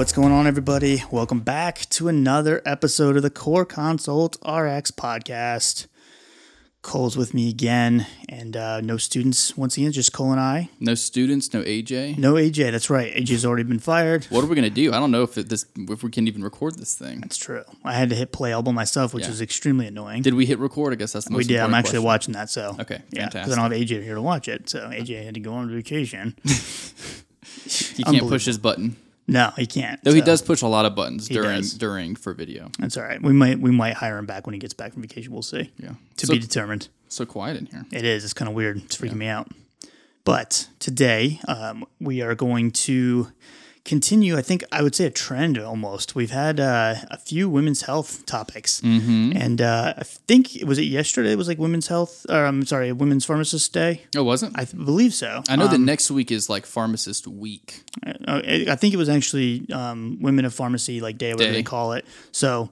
what's going on, everybody? Welcome back to another episode of the Core Consult RX podcast. Cole's with me again, and uh, no students once again, just Cole and I. No students, no AJ. No AJ, that's right. AJ's already been fired. What are we gonna do? I don't know if it, this if we can even record this thing. That's true. I had to hit play all by myself, which Yeah. was extremely annoying. Did we hit record? I guess that's the most we did. I'm actually question. watching that, so Okay, yeah, because. I don't have AJ here to watch it. So AJ had to go on vacation. He can't push his button, no, he can't. though he does push a lot of buttons during does. during for video. That's all right. We might we might hire him back when he gets back from vacation. We'll see. Yeah, To so, be determined. so quiet in here. It is. It's kind of weird. It's freaking me out. But today, um, we are going to continue. I think I would say a trend almost. We've had uh, a few women's health topics, Mm-hmm. and uh, I think was it yesterday. It was like women's health. Or, I'm sorry, Women's Pharmacist Day. It wasn't I th- believe so. I know that next week is like pharmacist week. Uh, I I think it was actually um, Women of Pharmacy like day, whatever Day. they call it. So.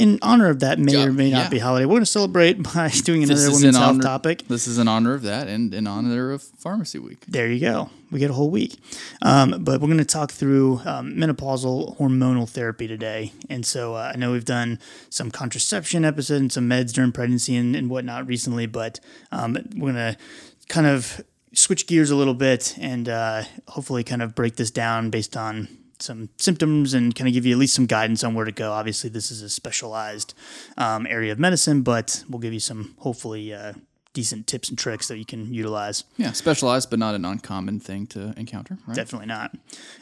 In honor of that may Yeah, or may not yeah. be holiday, we're going to celebrate by doing another women's health honor. topic. This is in honor of that and in honor of pharmacy week. There you go. We get a whole week. Um, but we're going to talk through um, menopausal hormonal therapy today. And so uh, I know we've done some contraception episodes and some meds during pregnancy and, and whatnot recently, but um, we're going to kind of switch gears a little bit and uh, hopefully kind of break this down based on some symptoms and kind of give you at least some guidance on where to go. Obviously, this is a specialized um, area of medicine, but we'll give you some hopefully uh, decent tips and tricks that you can utilize. Yeah, specialized but not an uncommon thing to encounter. Right? Definitely not.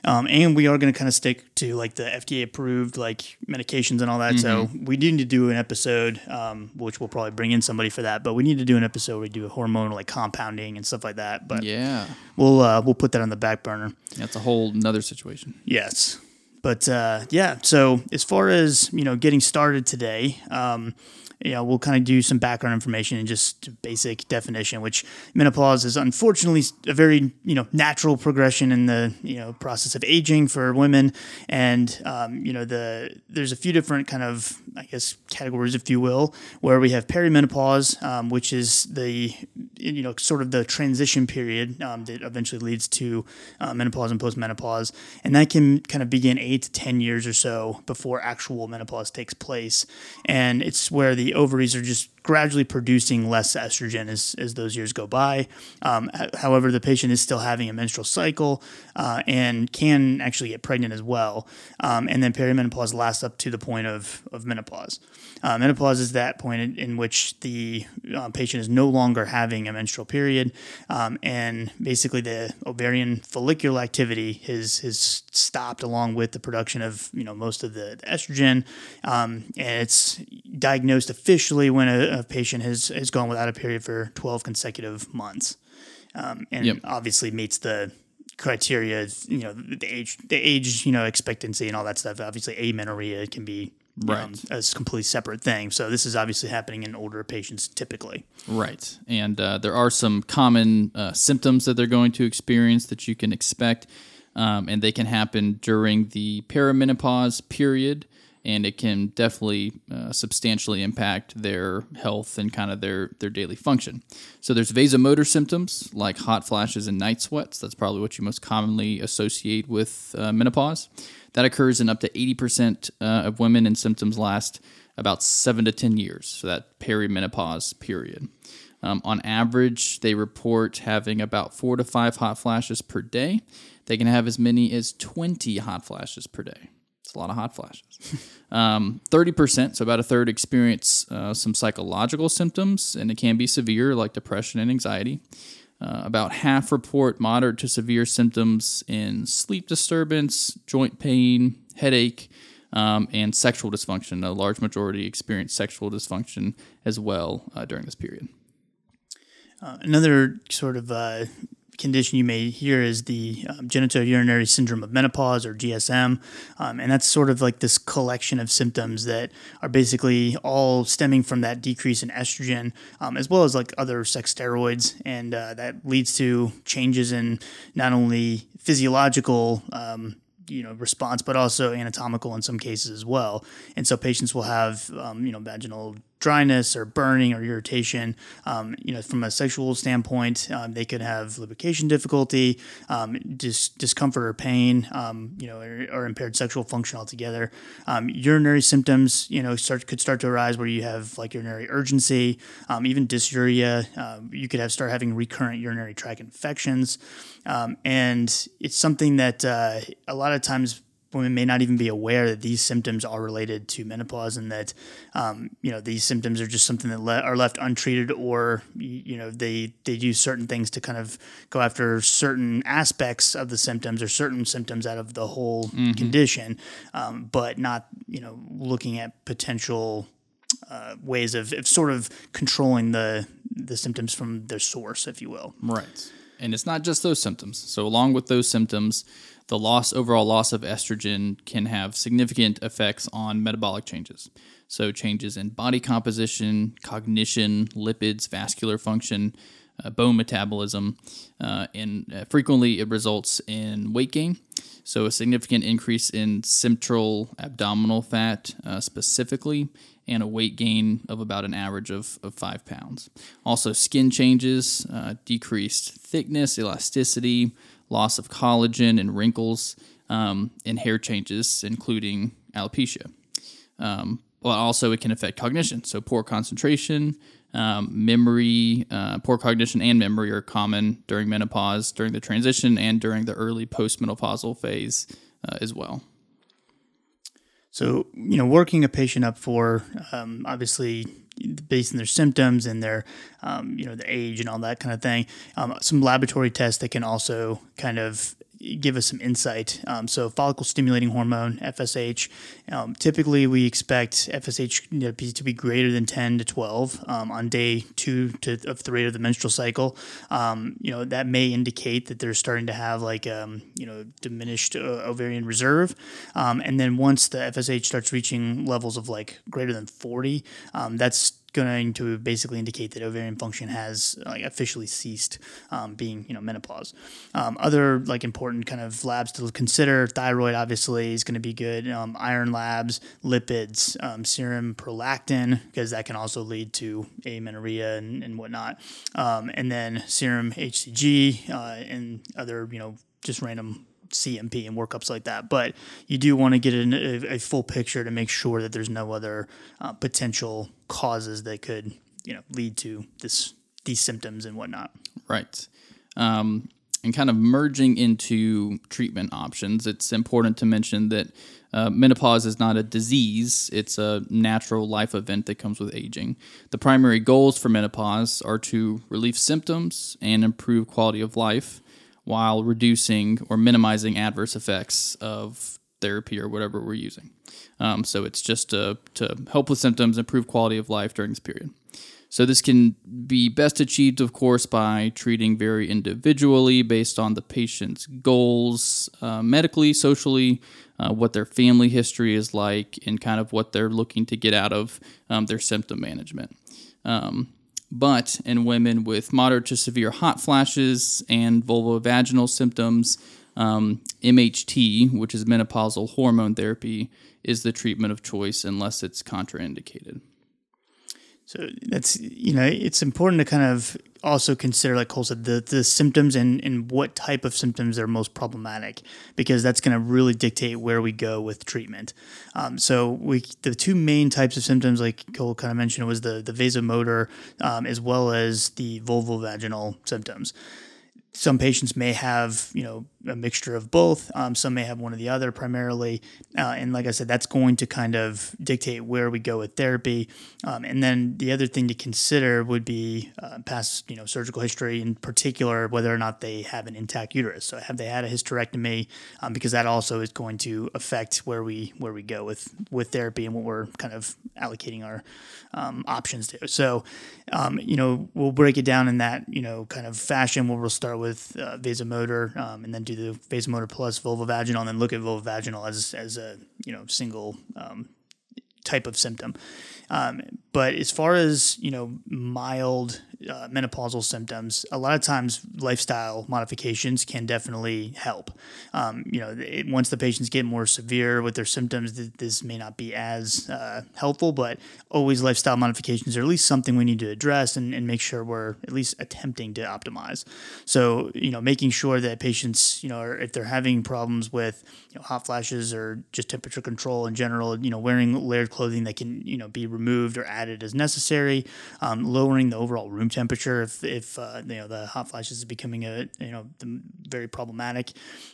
Um, and we are going to kind of stick to like the FDA approved like medications and all that. So we do need to do an episode, um, which we'll probably bring in somebody for that. But we need to do an episode where we do hormonal like compounding and stuff like that. But Yeah, we'll uh, we'll put that on the back burner. that's a whole another situation. Yes. But uh, yeah, so as far as you know, getting started today, um, you know, we'll kind of do some background information and just basic definition. Which menopause is unfortunately a very you know natural progression in the you know process of aging for women, and um, you know the there's a few different kind of I guess categories, if you will, where we have perimenopause, um, which is the you know sort of the transition period um, that eventually leads to uh, menopause and postmenopause, and that can kind of begin eight to ten years or so before actual menopause takes place, and it's where the ovaries are just gradually producing less estrogen as, as those years go by. Um, however, the patient is still having a menstrual cycle uh, and can actually get pregnant as well. Um, and then perimenopause lasts up to the point of, of menopause. Uh, menopause is that point in, in which the uh, patient is no longer having a menstrual period, um, and basically the ovarian follicular activity has has stopped along with the production of you know most of the, estrogen, um, and it's diagnosed officially when a, a patient has has gone without a period for 12 consecutive months, um, and Yep. obviously meets the criteria you know the age the age you know expectancy and all that stuff obviously amenorrhea can be Right. um, a completely separate thing so this is obviously happening in older patients typically Right. And uh, there are some common uh, symptoms that they're going to experience that you can expect. Um, and they can happen during the perimenopause period. And it can definitely uh, substantially impact their health and kind of their, their daily function. So there's vasomotor symptoms like hot flashes and night sweats. That's probably what you most commonly associate with uh, menopause. That occurs in up to 80% uh, of women, and symptoms last about seven to 10 years. So that perimenopause period. Um, on average, they report having about four to five hot flashes per day. They can have as many as 20 hot flashes per day. It's a lot of hot flashes. Um, 30%, so about a third, experience uh, some psychological symptoms, and it can be severe, like depression and anxiety. Uh, about half report moderate to severe symptoms in sleep disturbance, joint pain, headache, um, and sexual dysfunction. A large majority experience sexual dysfunction as well uh, during this period. Another sort of uh, condition you may hear is the um, genitourinary syndrome of menopause or GSM. Um, and that's sort of like this collection of symptoms that are basically all stemming from that decrease in estrogen, um, as well as like other sex steroids. And uh, that leads to changes in not only physiological. Um, you know response, but also anatomical in some cases as well. And so patients will have um, you know vaginal dryness or burning or irritation. Um, you know, from a sexual standpoint, um, they could have lubrication difficulty, um, dis- discomfort or pain, um, you know, or, or, impaired sexual function altogether. Um, urinary symptoms, you know, start could start to arise where you have like urinary urgency, um, even dysuria. Uh, you could have start having recurrent urinary tract infections, and it's something that uh, a lot of times women may not even be aware that these symptoms are related to menopause and that um, you know these symptoms are just something that le- are left untreated or you know they they do certain things to kind of go after certain aspects of the symptoms or certain symptoms out of the whole mm-hmm. condition um, but not you know looking at potential uh, ways of, of sort of controlling the the symptoms from their source if you will. Right. And it's not just those symptoms. So along with those symptoms the loss overall loss of estrogen can have significant effects on metabolic changes. So changes in body composition, cognition, lipids, vascular function, uh, bone metabolism, uh, and uh, frequently it results in weight gain. So a significant increase in central abdominal fat uh, specifically, and a weight gain of about an average of, of five pounds. Also, skin changes, uh, decreased thickness, elasticity, loss of collagen and wrinkles, um, and hair changes, including alopecia. Um, but also, it can affect cognition. So, poor concentration, um, memory, uh, poor cognition, and memory are common during menopause, during the transition, and during the early postmenopausal phase uh, as well. So, you know, working a patient up for um, obviously based on their symptoms and their, um, you know, the age and all that kind of thing. Um, some laboratory tests that can also kind of give us some insight. Um, so, follicle stimulating hormone (FSH). Um, typically, we expect FSH to be greater than 10 to 12 um, on day two to of three of the menstrual cycle. Um, you know that may indicate that they're starting to have like um, you know diminished uh, ovarian reserve, um, and then once the FSH starts reaching levels of like greater than 40, that's going to basically indicate that ovarian function has like officially ceased um, being you know menopause. Um, other like important kind of labs to consider: thyroid obviously is going to be good. Um, iron labs, lipids, um, serum prolactin because that can also lead to amenorrhea and, and whatnot. Um, and then serum HCG uh, and other you know just random CMP and workups like that. But you do want to get a, a, full picture to make sure that there's no other uh, potential causes that could you know lead to this these symptoms and whatnot. Right. Um, and kind of merging into treatment options, it's important to mention that uh, menopause is not a disease, it's a natural life event that comes with aging. The primary goals for menopause are to relieve symptoms and improve quality of life while reducing or minimizing adverse effects of therapy or whatever we're using. Um, so it's just to, to help with symptoms, improve quality of life during this period. So this can be best achieved, of course, by treating very individually based on the patient's goals, uh, medically, socially, uh, what their family history is like, and kind of what they're looking to get out of um, their symptom management. Um, but in women with moderate to severe hot flashes and vulvovaginal symptoms, um, MHT, which is menopausal hormone therapy, is the treatment of choice unless it's contraindicated. So that's you know it's important to kind of also consider, like Cole said, the the symptoms and and what type of symptoms are most problematic because that's going to really dictate where we go with treatment. Um, so we the two main types of symptoms, like Cole kind of mentioned, was the the vasomotor um, as well as the vulvovaginal symptoms some patients may have you know a mixture of both. Um, some may have one or the other primarily. Uh, and like i said that's going to kind of dictate where we go with therapy. Um, and then the other thing to consider would be uh, past you know surgical history in particular whether or not they have an intact uterus. So have they had a hysterectomy? Um, because that also is going to affect where we where we go with with therapy and what we're kind of allocating our um, options to. So um, you know we'll break it down in that you know kind of fashion where we'll start with uh, vasomotor um, and then do the vasomotor plus vulvovaginal, and then look at vulvovaginal as as a you know single um, type of symptom. Um, but as far as you know, mild uh, menopausal symptoms, a lot of times lifestyle modifications can definitely help. Um, you know, it, once the patients get more severe with their symptoms, th- this may not be as uh, helpful, but always lifestyle modifications are at least something we need to address and, and make sure we're at least attempting to optimize. So, you know, making sure that patients, you know, are, if they're having problems with you know, hot flashes or just temperature control in general, you know, wearing layered clothing that can, you know, be removed or added as necessary, um, lowering the overall room temperature if, if uh, you know, the hot flashes is becoming a, you know, very problematic.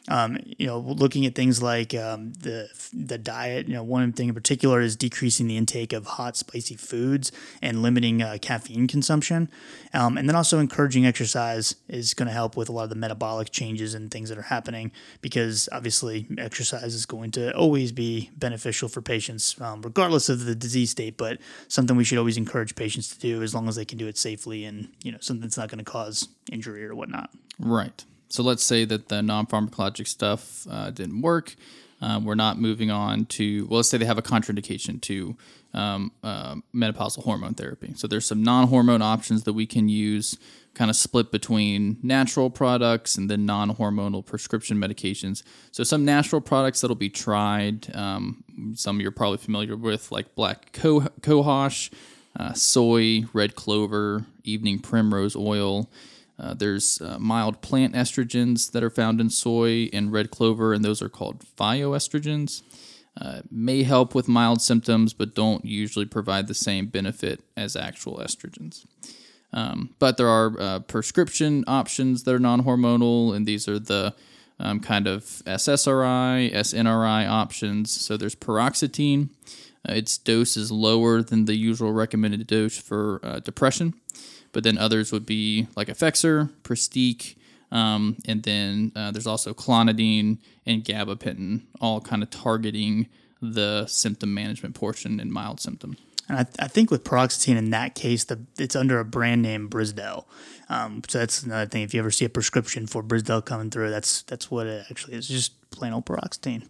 Um, you know, looking at things like um, the, the diet, you know, one thing in particular is decreasing the intake of hot, spicy foods and limiting uh, caffeine consumption. Um, and then also encouraging exercise is going to help with a lot of the metabolic changes and things that are happening because obviously exercise is going to always be beneficial for patients, um, regardless of the disease state, but something we should always encourage patients to do as long as they can do it safely and, you know, something that's not going to cause injury or whatnot. Right. So let's say that the non pharmacologic stuff uh, didn't work. Uh, we're not moving on to, well, let's say they have a contraindication to um, uh, menopausal hormone therapy. So there's some non hormone options that we can use kind of split between natural products and then non hormonal prescription medications. So, some natural products that'll be tried, um, some you're probably familiar with, like black co- cohosh, uh, soy, red clover, evening primrose oil. Uh, there's uh, mild plant estrogens that are found in soy and red clover, and those are called phytoestrogens. Uh, may help with mild symptoms, but don't usually provide the same benefit as actual estrogens. Um, but there are uh, prescription options that are non hormonal, and these are the um, kind of SSRI, SNRI options. So there's paroxetine. Uh, its dose is lower than the usual recommended dose for uh, depression. But then others would be like Effexor, Pristiq, um, and then uh, there's also clonidine and gabapentin, all kind of targeting the symptom management portion and mild symptoms. And I, I, think with paroxetine in that case, the it's under a brand name Brisdelle. Um, so that's another thing. If you ever see a prescription for Brisdelle coming through, that's that's what it actually is. Just plain old paroxetine.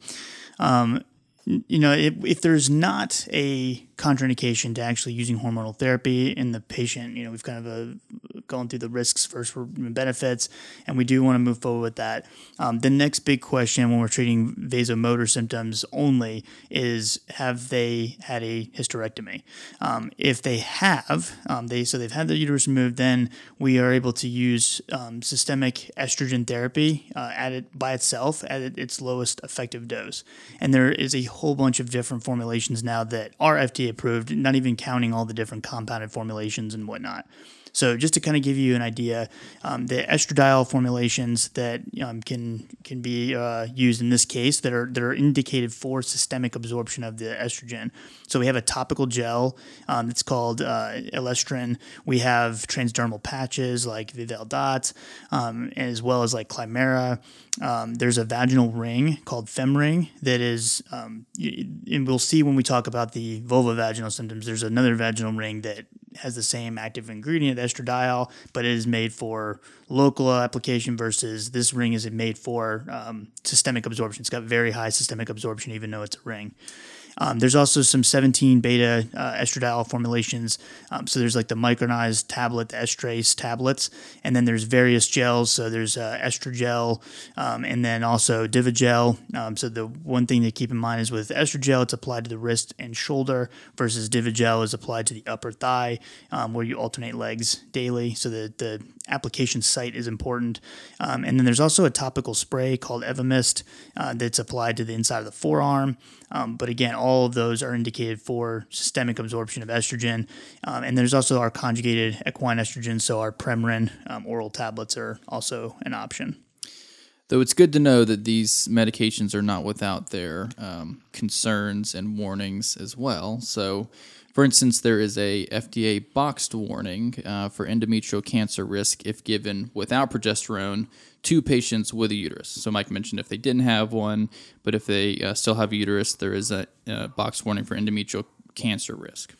Um, you know, if, if there's not a contraindication to actually using hormonal therapy in the patient, you know, we've kind of uh, gone through the risks for benefits, and we do want to move forward with that. Um, the next big question when we're treating vasomotor symptoms only is have they had a hysterectomy? Um, if they have, um, they so they've had their uterus removed, then we are able to use um, systemic estrogen therapy uh, at it by itself at its lowest effective dose, and there is a whole bunch of different formulations now that are FDA approved, not even counting all the different compounded formulations and whatnot. So just to kind of give you an idea, um, the estradiol formulations that um, can can be uh, used in this case that are that are indicated for systemic absorption of the estrogen. So we have a topical gel um, that's called uh, Elestrin. We have transdermal patches like Vivelle Dots, um, as well as like Climara. Um, there's a vaginal ring called FemRing that is, um, and we'll see when we talk about the vulvovaginal symptoms. There's another vaginal ring that has the same active ingredient, estradiol, but it is made for local application versus this ring is made for um, systemic absorption. It's got very high systemic absorption, even though it's a ring. Um, there's also some 17 beta uh, estradiol formulations. Um, so there's like the micronized tablet, the estrace tablets, and then there's various gels. So there's uh, estrogel, um, and then also Divigel. Um, so the one thing to keep in mind is with estrogel, it's applied to the wrist and shoulder, versus Divigel is applied to the upper thigh, um, where you alternate legs daily. So the the application site is important. Um, and then there's also a topical spray called Evamist uh, that's applied to the inside of the forearm. Um, but again, all of those are indicated for systemic absorption of estrogen. Um, and there's also our conjugated equine estrogen, so our Premarin um, oral tablets are also an option. Though it's good to know that these medications are not without their um, concerns and warnings as well. So, for instance, there is a FDA boxed warning uh, for endometrial cancer risk if given without progesterone to patients with a uterus. So Mike mentioned if they didn't have one, but if they uh, still have a uterus, there is a, a box warning for endometrial cancer risk.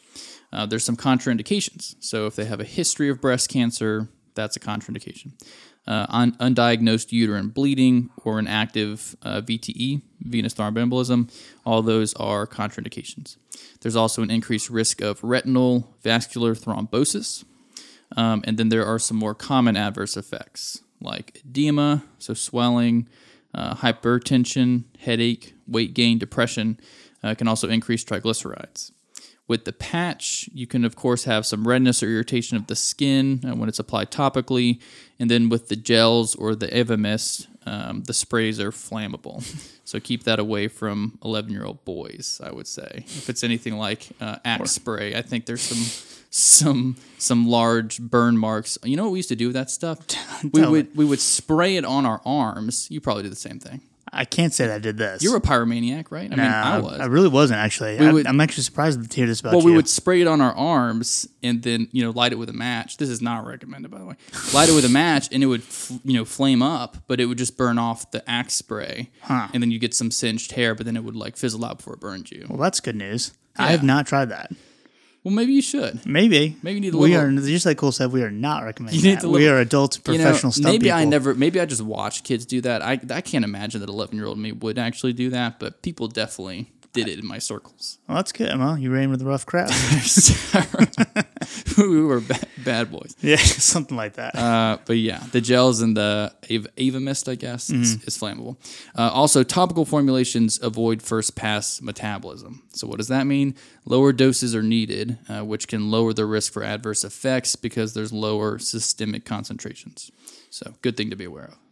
Uh, there's some contraindications. So if they have a history of breast cancer, that's a contraindication uh, un- undiagnosed uterine bleeding or an active uh, VTE, venous thromboembolism, all those are contraindications. There's also an increased risk of retinal vascular thrombosis. Um, and then there are some more common adverse effects like edema, so swelling, uh, hypertension, headache, weight gain, depression. Uh, can also increase triglycerides. With the patch, you can, of course, have some redness or irritation of the skin uh, when it's applied topically. And then with the gels or the Evamist, um, the sprays are flammable. so keep that away from 11 year old boys, I would say. If it's anything like uh, Axe spray, I think there's some. Some some large burn marks. You know what we used to do with that stuff? We would we would spray it on our arms. You probably do the same thing. I can't say that I did this. You were a pyromaniac, right? I mean, I was. I really wasn't actually. I, would- I'm actually surprised to hear this about well, you. we would spray it on our arms and then you know light it with a match. This is not recommended, by the way. Light it with a match and it would you know flame up, but it would just burn off the axe spray, and then you get some singed hair, but then it would like fizzle out before it burned you. well, that's good news. I have not tried that. Well, maybe you should. Maybe. Maybe you need a we little- are just like Cole said. We are not recommending You need that. to we are adult You know, professional maybe people. I never. Maybe I just watch kids do that. I I can't imagine that eleven year old me would actually do that, but people definitely did it in my circles. Well, that's good. Well, you ran with a rough crowd. we were bad, bad boys. yeah, something like that. Uh, but yeah, the gels and the Ava, Ava Mist, I guess, is, is flammable. Uh, also, topical formulations avoid first pass metabolism. So, what does that mean? Lower doses are needed, uh, which can lower the risk for adverse effects because there's lower systemic concentrations. So, good thing to be aware of.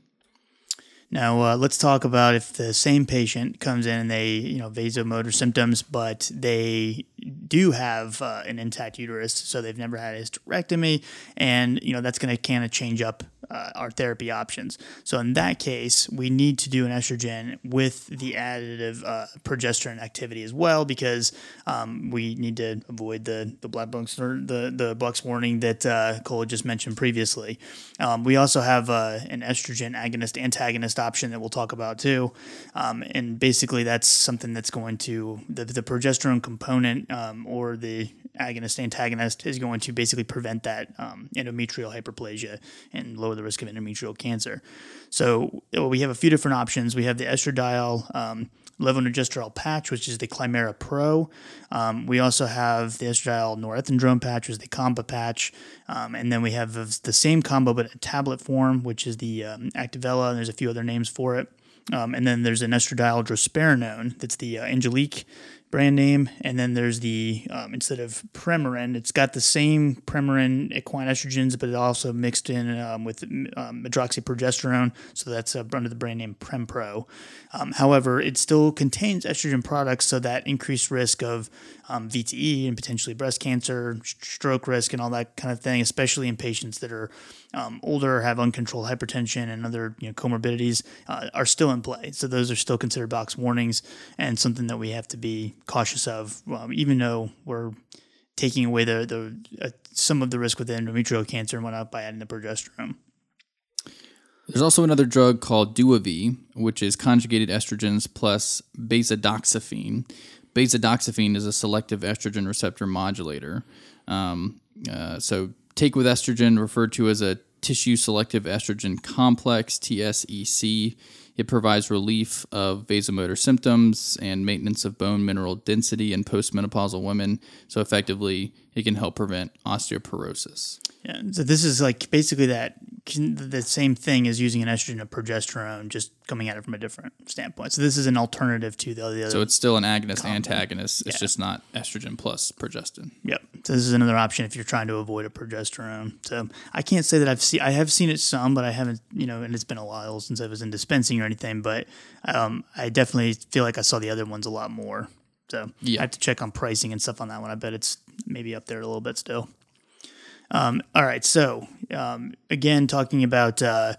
Now, uh, let's talk about if the same patient comes in and they, you know, vasomotor symptoms, but they do have uh, an intact uterus, so they've never had a hysterectomy, and you know that's going to kind of change up uh, our therapy options. So in that case, we need to do an estrogen with the additive uh, progesterone activity as well, because um, we need to avoid the the black box or the the box warning that uh, Cole just mentioned previously. Um, we also have uh, an estrogen agonist antagonist option that we'll talk about too, um, and basically that's something that's going to the the progesterone component um, or the agonist antagonist is going to basically prevent that um, endometrial hyperplasia and lower the risk of endometrial cancer. So well, we have a few different options. We have the estradiol. Levonorgestrel patch, which is the Climara Pro. Um, we also have the estradiol norethindrone patch, which is the CombiPatch. Um, and then we have the same combo, but in tablet form, which is the um, Activella, and there's a few other names for it. Um, and then there's an estradiol drospirenone, that's the uh, Angeliq brand name. And then there's the, um, instead of Premarin, it's got the same Premarin equine estrogens, but it also mixed in um, with um, medroxyprogesterone. So that's uh, under the brand name Prempro. Um, however, it still contains estrogen products, so that increased risk of um, VTE and potentially breast cancer, stroke risk, and all that kind of thing, especially in patients that are um, older, have uncontrolled hypertension and other you know, comorbidities, uh, are still in play. So those are still considered box warnings and something that we have to be cautious of, um, even though we're taking away the, the uh, some of the risk with endometrial cancer and whatnot by adding the progesterone. There's also another drug called Duavee, which is conjugated estrogens plus bazedoxifene. Bazedoxifene is a selective estrogen receptor modulator. Um, uh, so, take with estrogen, referred to as a tissue selective estrogen complex, TSEC. It provides relief of vasomotor symptoms and maintenance of bone mineral density in postmenopausal women. So, effectively, it can help prevent osteoporosis. Yeah, so this is like basically that the same thing as using an estrogen and progesterone, just coming at it from a different standpoint. So this is an alternative to the other. So, it's still an agonist antagonist. It's just not estrogen plus progestin. Yep. So this is another option if you're trying to avoid a progesterone. So I can't say that I've seen. I have seen it some, but I haven't. You know, and it's been a while since I was in dispensing or anything. But um, I definitely feel like I saw the other ones a lot more. So Yeah. I have to check on pricing and stuff on that one. I bet it's maybe up there a little bit still. Um, all right. So um, again, talking about uh,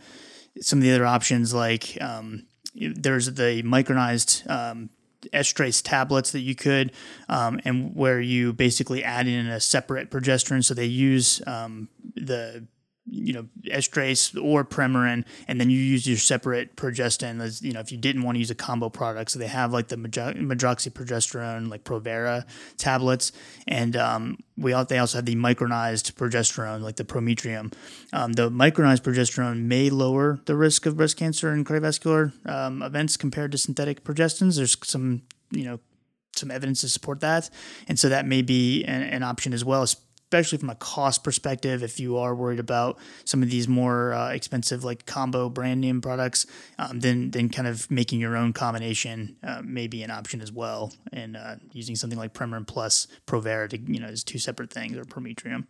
some of the other options, like um, there's the micronized um, estrace tablets that you could, um, and where you basically add in a separate progesterone. So they use um, the you know estrace or premarin and then you use your separate progestin. As you know if you didn't want to use a combo product so they have like the medroxyprogesterone like provera tablets and um, we all, they also have the micronized progesterone like the prometrium. Um, the micronized progesterone may lower the risk of breast cancer and cardiovascular um, events compared to synthetic progestins. There's some you know some evidence to support that and so that may be an, an option as well especially from a cost perspective. If you are worried about some of these more uh, expensive like combo brand name products, um, then then kind of making your own combination uh, may be an option as well, and uh, using something like Premarin plus Provera to you know as two separate things or Prometrium.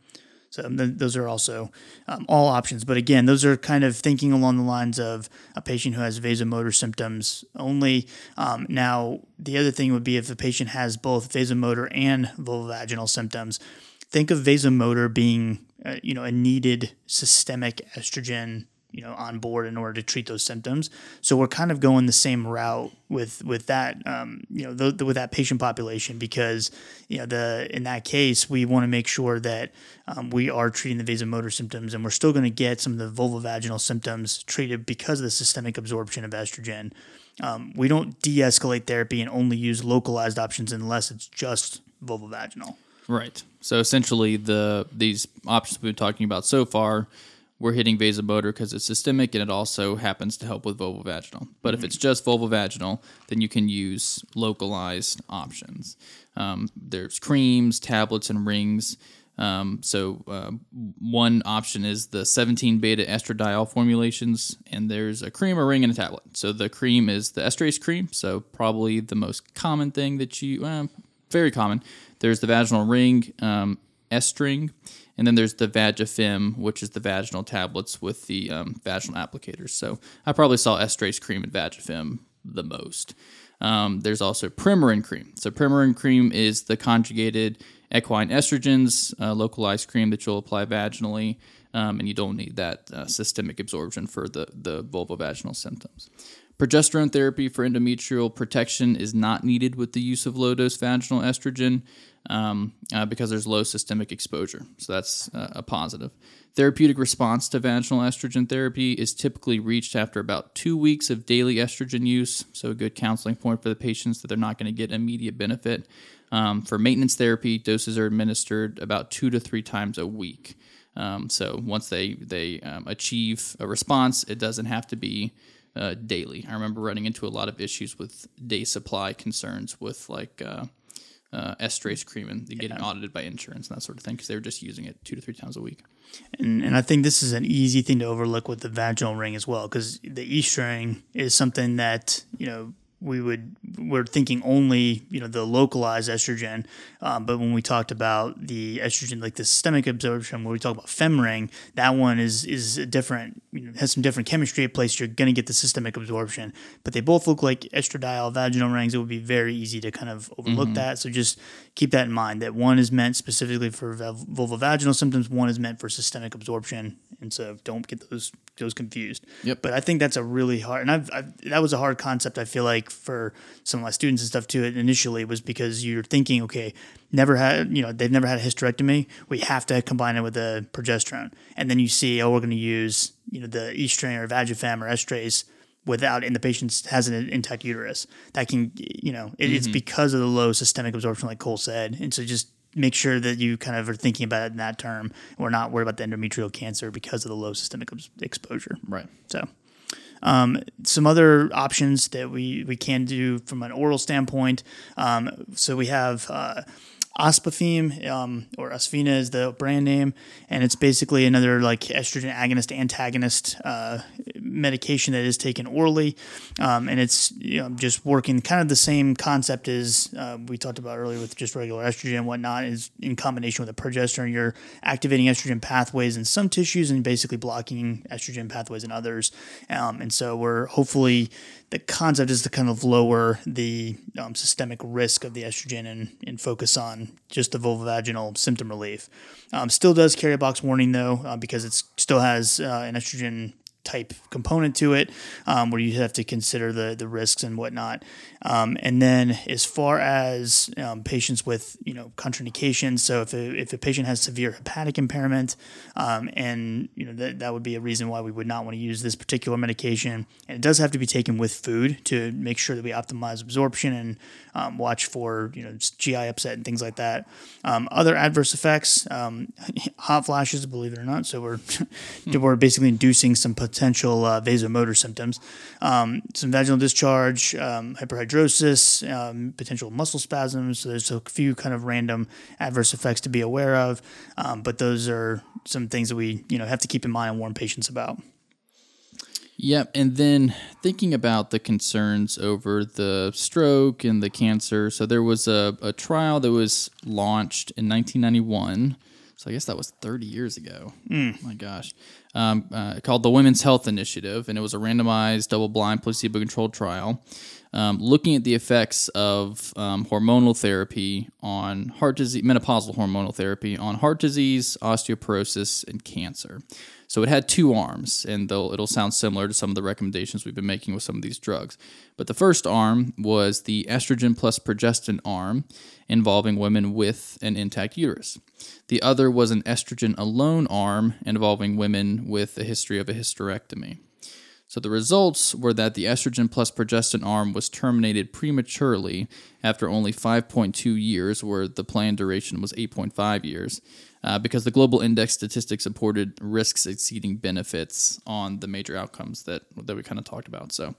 So th- those are also um, all options. But again, those are kind of thinking along the lines of a patient who has vasomotor symptoms only. Um, now, the other thing would be if the patient has both vasomotor and vulvovaginal symptoms. Think of vasomotor being, uh, you know, a needed systemic estrogen you know on board in order to treat those symptoms. So we're kind of going the same route with with that um, you know with that patient population because you know the in that case we want to make sure that um, we are treating the vasomotor symptoms and we're still going to get some of the vulvovaginal symptoms treated because of the systemic absorption of estrogen. Um, we don't de-escalate therapy and only use localized options unless it's just vulvovaginal. Right. So essentially, the these options we've been talking about so far we're hitting vasomotor because it's systemic and it also happens to help with vulvovaginal. But mm-hmm. if it's just vulvovaginal, then you can use localized options. Um, there's creams, tablets, and rings. Um, so uh, one option is the 17 beta estradiol formulations, and there's a cream, a ring, and a tablet. So the cream is the estrace cream, so probably the most common thing that you, uh, very common. There's the vaginal ring, um, estring, and then there's the Vagifem, which is the vaginal tablets with the um, vaginal applicators. So I probably saw estrace cream and Vagifem the most. Um, there's also Premarin cream. So Premarin cream is the conjugated equine estrogens, uh, localized cream that you'll apply vaginally, um, and you don't need that uh, systemic absorption for the, the vulvovaginal symptoms. Progesterone therapy for endometrial protection is not needed with the use of low dose vaginal estrogen um, uh, because there's low systemic exposure. So that's uh, a positive. Therapeutic response to vaginal estrogen therapy is typically reached after about two weeks of daily estrogen use. So, a good counseling point for the patients that they're not going to get immediate benefit. Um, for maintenance therapy, doses are administered about two to three times a week. Um, so, once they, they um, achieve a response, it doesn't have to be uh, daily. I remember running into a lot of issues with day supply concerns with like uh, uh, estrace cream and getting yeah. audited by insurance and that sort of thing because they were just using it two to three times a week. And, and I think this is an easy thing to overlook with the vaginal ring as well because the E string is something that you know we would we're thinking only you know the localized estrogen, um, but when we talked about the estrogen like the systemic absorption, when we talk about femring, that one is is a different you know, has some different chemistry at place. You're going to get the systemic absorption, but they both look like estradiol vaginal rings. It would be very easy to kind of overlook mm-hmm. that. So just keep that in mind that one is meant specifically for vulvovaginal symptoms, one is meant for systemic absorption, and so don't get those those confused. Yep. But I think that's a really hard, and I've, I've that was a hard concept. I feel like for some of my students and stuff too. Initially, was because you're thinking, okay, never had, you know, they've never had a hysterectomy. We have to combine it with a progesterone, and then you see, oh, we're going to use, you know, the Estring or Vagifem or Estrace without and the patient has an intact uterus that can you know it, mm-hmm. it's because of the low systemic absorption like cole said and so just make sure that you kind of are thinking about it in that term we're not worried about the endometrial cancer because of the low systemic exposure right so um, some other options that we, we can do from an oral standpoint. Um, so we have uh, um, or Osphena is the brand name, and it's basically another like estrogen agonist antagonist uh, medication that is taken orally, um, and it's you know, just working kind of the same concept as uh, we talked about earlier with just regular estrogen and whatnot. Is in combination with a progesterone, you're activating estrogen pathways in some tissues and basically blocking estrogen pathways in others, um, and so we're hopefully the concept is to kind of lower the um, systemic risk of the estrogen and, and focus on just the vulvovaginal symptom relief. Um, still does carry a box warning though, uh, because it still has uh, an estrogen type component to it um, where you have to consider the, the risks and whatnot. Um, and then as far as um, patients with, you know, contraindications, so if a, if a patient has severe hepatic impairment um, and, you know, that, that would be a reason why we would not want to use this particular medication. And it does have to be taken with food to make sure that we optimize absorption and um, watch for, you know, GI upset and things like that. Um, other adverse effects, hot flashes, believe it or not. So we're, we're basically inducing some potential uh, vasomotor symptoms. Um, some vaginal discharge, um, hyperhidrosis, um, potential muscle spasms. So there's a few kind of random adverse effects to be aware of, um, but those are some things that we you know have to keep in mind and warn patients about. Yep. And then thinking about the concerns over the stroke and the cancer. So there was a, a trial that was launched in 1991. So I guess that was 30 years ago. Mm. My gosh. Um, uh, called the Women's Health Initiative. And it was a randomized, double blind, placebo controlled trial um, looking at the effects of um, hormonal therapy on heart disease, menopausal hormonal therapy on heart disease, osteoporosis, and cancer. So it had two arms, and it'll sound similar to some of the recommendations we've been making with some of these drugs. But the first arm was the estrogen plus progestin arm, involving women with an intact uterus. The other was an estrogen alone arm, involving women with a history of a hysterectomy. So the results were that the estrogen plus progestin arm was terminated prematurely after only 5.2 years, where the planned duration was 8.5 years, uh, because the global index statistics supported risks exceeding benefits on the major outcomes that that we kind of talked about. So.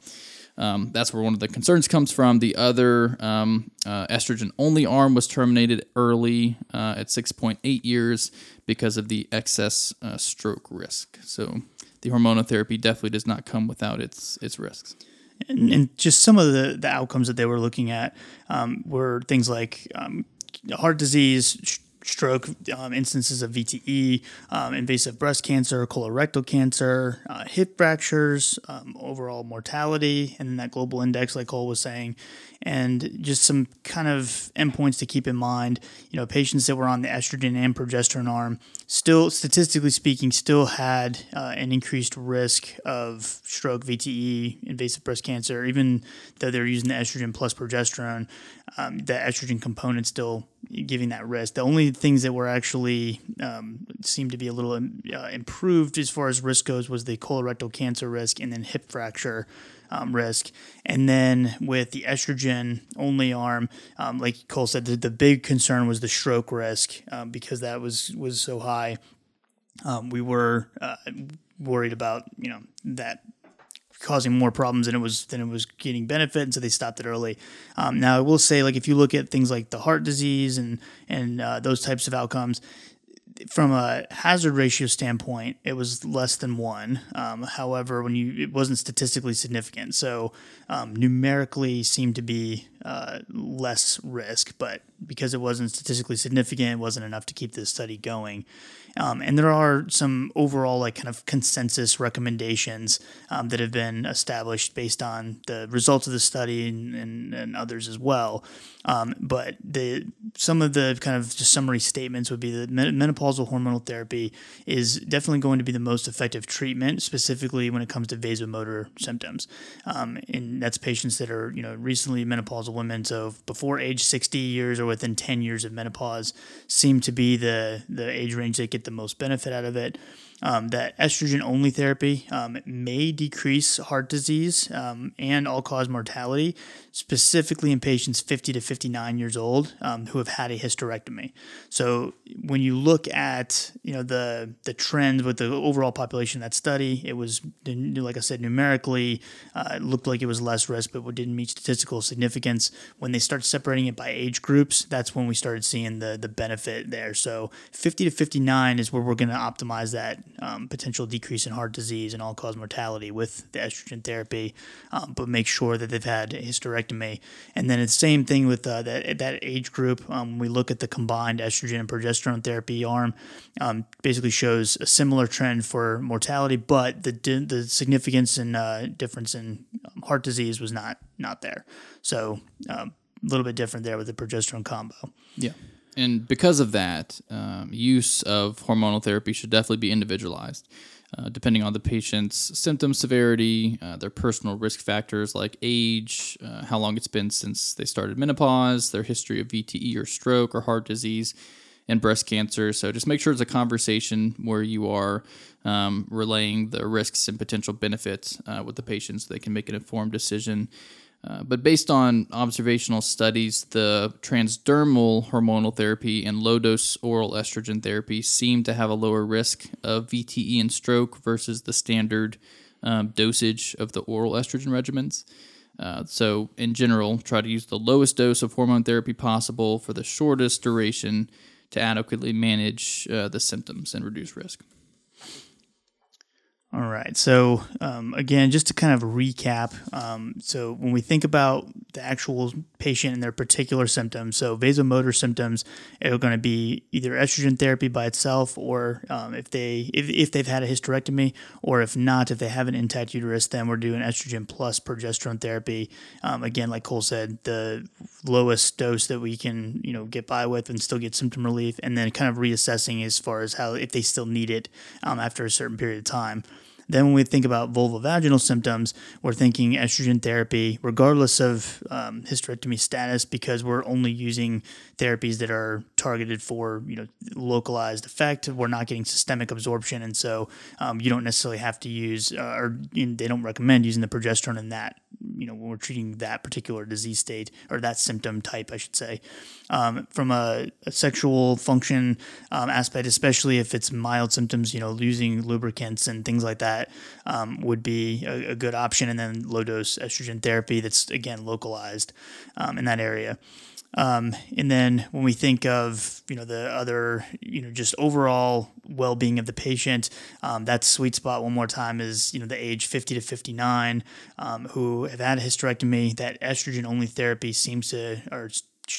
Um, that's where one of the concerns comes from. The other um, uh, estrogen only arm was terminated early uh, at 6.8 years because of the excess uh, stroke risk. So the hormonal therapy definitely does not come without its its risks. And, and just some of the, the outcomes that they were looking at um, were things like um, heart disease, stroke, um, instances of VTE, um, invasive breast cancer, colorectal cancer, uh, hip fractures, um, overall mortality, and then that global index, like Cole was saying, and just some kind of endpoints to keep in mind. You know, patients that were on the estrogen and progesterone arm still, statistically speaking, still had uh, an increased risk of stroke, VTE, invasive breast cancer, even though they're using the estrogen plus progesterone. Um, the estrogen component still giving that risk. The only things that were actually um, seemed to be a little uh, improved as far as risk goes was the colorectal cancer risk and then hip fracture um, risk. And then with the estrogen only arm, um, like Cole said, the, the, big concern was the stroke risk um, because that was was so high. Um, we were uh, worried about you know that causing more problems than it was than it was getting benefit, and so they stopped it early. Um, now I will say, like if you look at things like the heart disease and and uh, those types of outcomes, from a hazard ratio standpoint, it was less than one. Um, however, when you it wasn't statistically significant, so um, numerically seemed to be uh, less risk, but because it wasn't statistically significant, it wasn't enough to keep this study going. Um, and there are some overall like kind of consensus recommendations um, that have been established based on the results of the study and, and, and others as well. Um, but the some of the kind of just summary statements would be that menopausal hormonal therapy is definitely going to be the most effective treatment, specifically when it comes to vasomotor symptoms. Um, and that's patients that are you know recently menopausal women, so before age 60 years or within 10 years of menopause, seem to be the the age range that get the most benefit out of it um, that estrogen only therapy um, may decrease heart disease um, and all cause mortality, specifically in patients 50 to 59 years old um, who have had a hysterectomy. So when you look at you know the the trend with the overall population that study, it was like I said numerically uh, it looked like it was less risk, but didn't meet statistical significance. When they start separating it by age groups, that's when we started seeing the the benefit there. So 50 to 59 is where we're going to optimize that um, potential decrease in heart disease and all cause mortality with the estrogen therapy, um, but make sure that they've had a hysterectomy. And then it's the same thing with uh, that, that age group. Um, we look at the combined estrogen and progesterone therapy arm, um, basically shows a similar trend for mortality, but the, the significance and uh, difference in um, heart disease was not, not there. So um, a little bit different there with the progesterone combo. Yeah. And because of that, um, use of hormonal therapy should definitely be individualized, uh, depending on the patient's symptom severity, uh, their personal risk factors like age, uh, how long it's been since they started menopause, their history of VTE or stroke or heart disease, and breast cancer. So just make sure it's a conversation where you are um, relaying the risks and potential benefits uh, with the patient so they can make an informed decision. Uh, but based on observational studies, the transdermal hormonal therapy and low dose oral estrogen therapy seem to have a lower risk of VTE and stroke versus the standard um, dosage of the oral estrogen regimens. Uh, so, in general, try to use the lowest dose of hormone therapy possible for the shortest duration to adequately manage uh, the symptoms and reduce risk. All right. So, um, again, just to kind of recap, um, so when we think about the actual patient and their particular symptoms, so vasomotor symptoms are going to be either estrogen therapy by itself, or um, if they if, if they've had a hysterectomy, or if not, if they have an intact uterus, then we're doing estrogen plus progesterone therapy. Um, again, like Cole said, the lowest dose that we can you know get by with and still get symptom relief, and then kind of reassessing as far as how if they still need it um, after a certain period of time. Then, when we think about vulvovaginal symptoms, we're thinking estrogen therapy, regardless of um, hysterectomy status, because we're only using therapies that are targeted for you know localized effect. We're not getting systemic absorption, and so um, you don't necessarily have to use, uh, or you know, they don't recommend using the progesterone in that. You know, when we're treating that particular disease state or that symptom type, I should say. Um, from a, a, sexual function um, aspect, especially if it's mild symptoms, you know, using lubricants and things like that um, would be a, a, good option. And then low dose estrogen therapy that's again localized um, in that area. Um, and then when we think of you know the other you know just overall well-being of the patient, um, that sweet spot one more time is you know the age 50 to 59 um, who have had a hysterectomy. That estrogen only therapy seems to or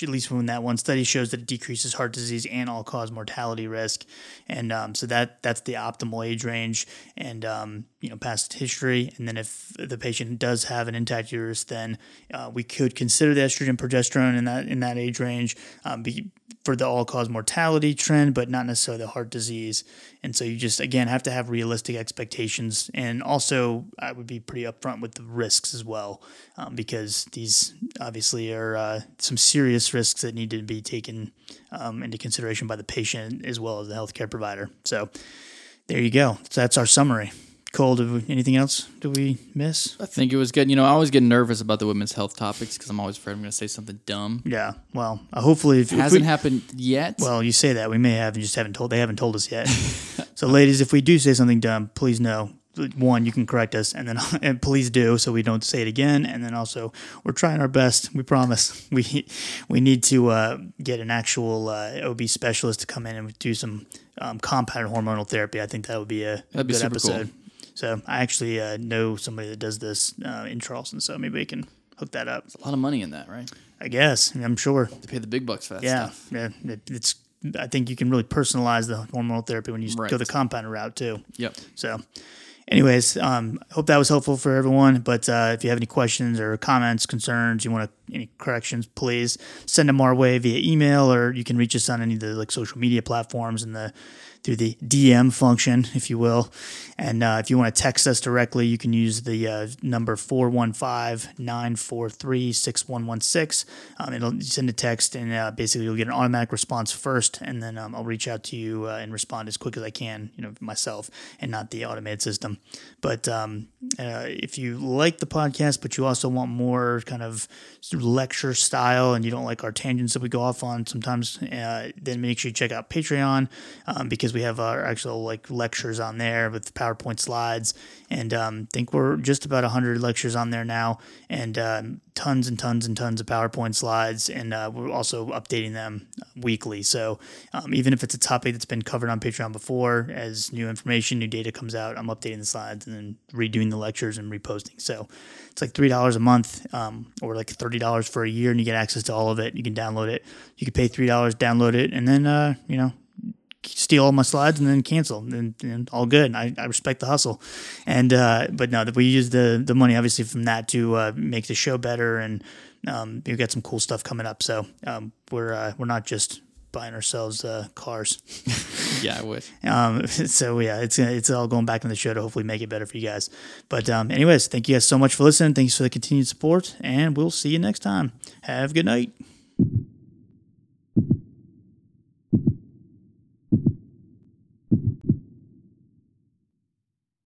at least when that one study shows that it decreases heart disease and all cause mortality risk, and um, so that that's the optimal age range, and um, you know past history, and then if the patient does have an intact uterus, then uh, we could consider the estrogen progesterone in that in that age range, um, be, for the all cause mortality trend, but not necessarily the heart disease. And so you just, again, have to have realistic expectations. And also, I would be pretty upfront with the risks as well, um, because these obviously are uh, some serious risks that need to be taken um, into consideration by the patient as well as the healthcare provider. So there you go. So that's our summary. Cole, did we, anything else do we miss? I think it was good. You know, I always get nervous about the women's health topics because I'm always afraid I'm going to say something dumb. Yeah. Well, uh, hopefully, if, it hasn't we, happened yet. Well, you say that we may have and just haven't told. They haven't told us yet. so, ladies, if we do say something dumb, please know. One, you can correct us, and then and please do so we don't say it again. And then also, we're trying our best. We promise. We we need to uh, get an actual uh, OB specialist to come in and do some um, compounded hormonal therapy. I think that would be a, That'd good be episode. Cool. So I actually uh, know somebody that does this uh, in Charleston, so maybe we can hook that up. It's a lot of money in that, right? I guess. I'm sure. To pay the big bucks for that yeah, stuff. Yeah, it, it's. I think you can really personalize the hormonal therapy when you right. go the compound route too. Yep. So, anyways, um, hope that was helpful for everyone. But uh, if you have any questions or comments, concerns, you want to, any corrections, please send them our way via email, or you can reach us on any of the like social media platforms and the through the DM function, if you will. And uh, if you want to text us directly, you can use the uh, number 415 943 6116. Um, it'll send a text, and uh, basically you'll get an automatic response first, and then um, I'll reach out to you uh, and respond as quick as I can, you know, myself, and not the automated system. But um, uh, if you like the podcast, but you also want more kind of lecture style, and you don't like our tangents that we go off on sometimes, uh, then make sure you check out Patreon um, because we have our actual like lectures on there with PowerPoint slides, and um, think we're just about hundred lectures on there now, and um, tons and tons and tons of PowerPoint slides, and uh, we're also updating them weekly. So um, even if it's a topic that's been covered on Patreon before, as new information, new data comes out, I'm updating the slides and then redoing the lectures and reposting. So it's like three dollars a month, um, or like thirty dollars for a year, and you get access to all of it. You can download it. You can pay three dollars, download it, and then uh, you know steal all my slides and then cancel and, and all good. I, I respect the hustle. And, uh, but no, we use the, the money obviously from that to, uh, make the show better. And, um, we've got some cool stuff coming up. So, um, we're, uh, we're not just buying ourselves, uh, cars. yeah, I wish. Um, so yeah, it's, it's all going back in the show to hopefully make it better for you guys. But, um, anyways, thank you guys so much for listening. Thanks for the continued support and we'll see you next time. Have a good night.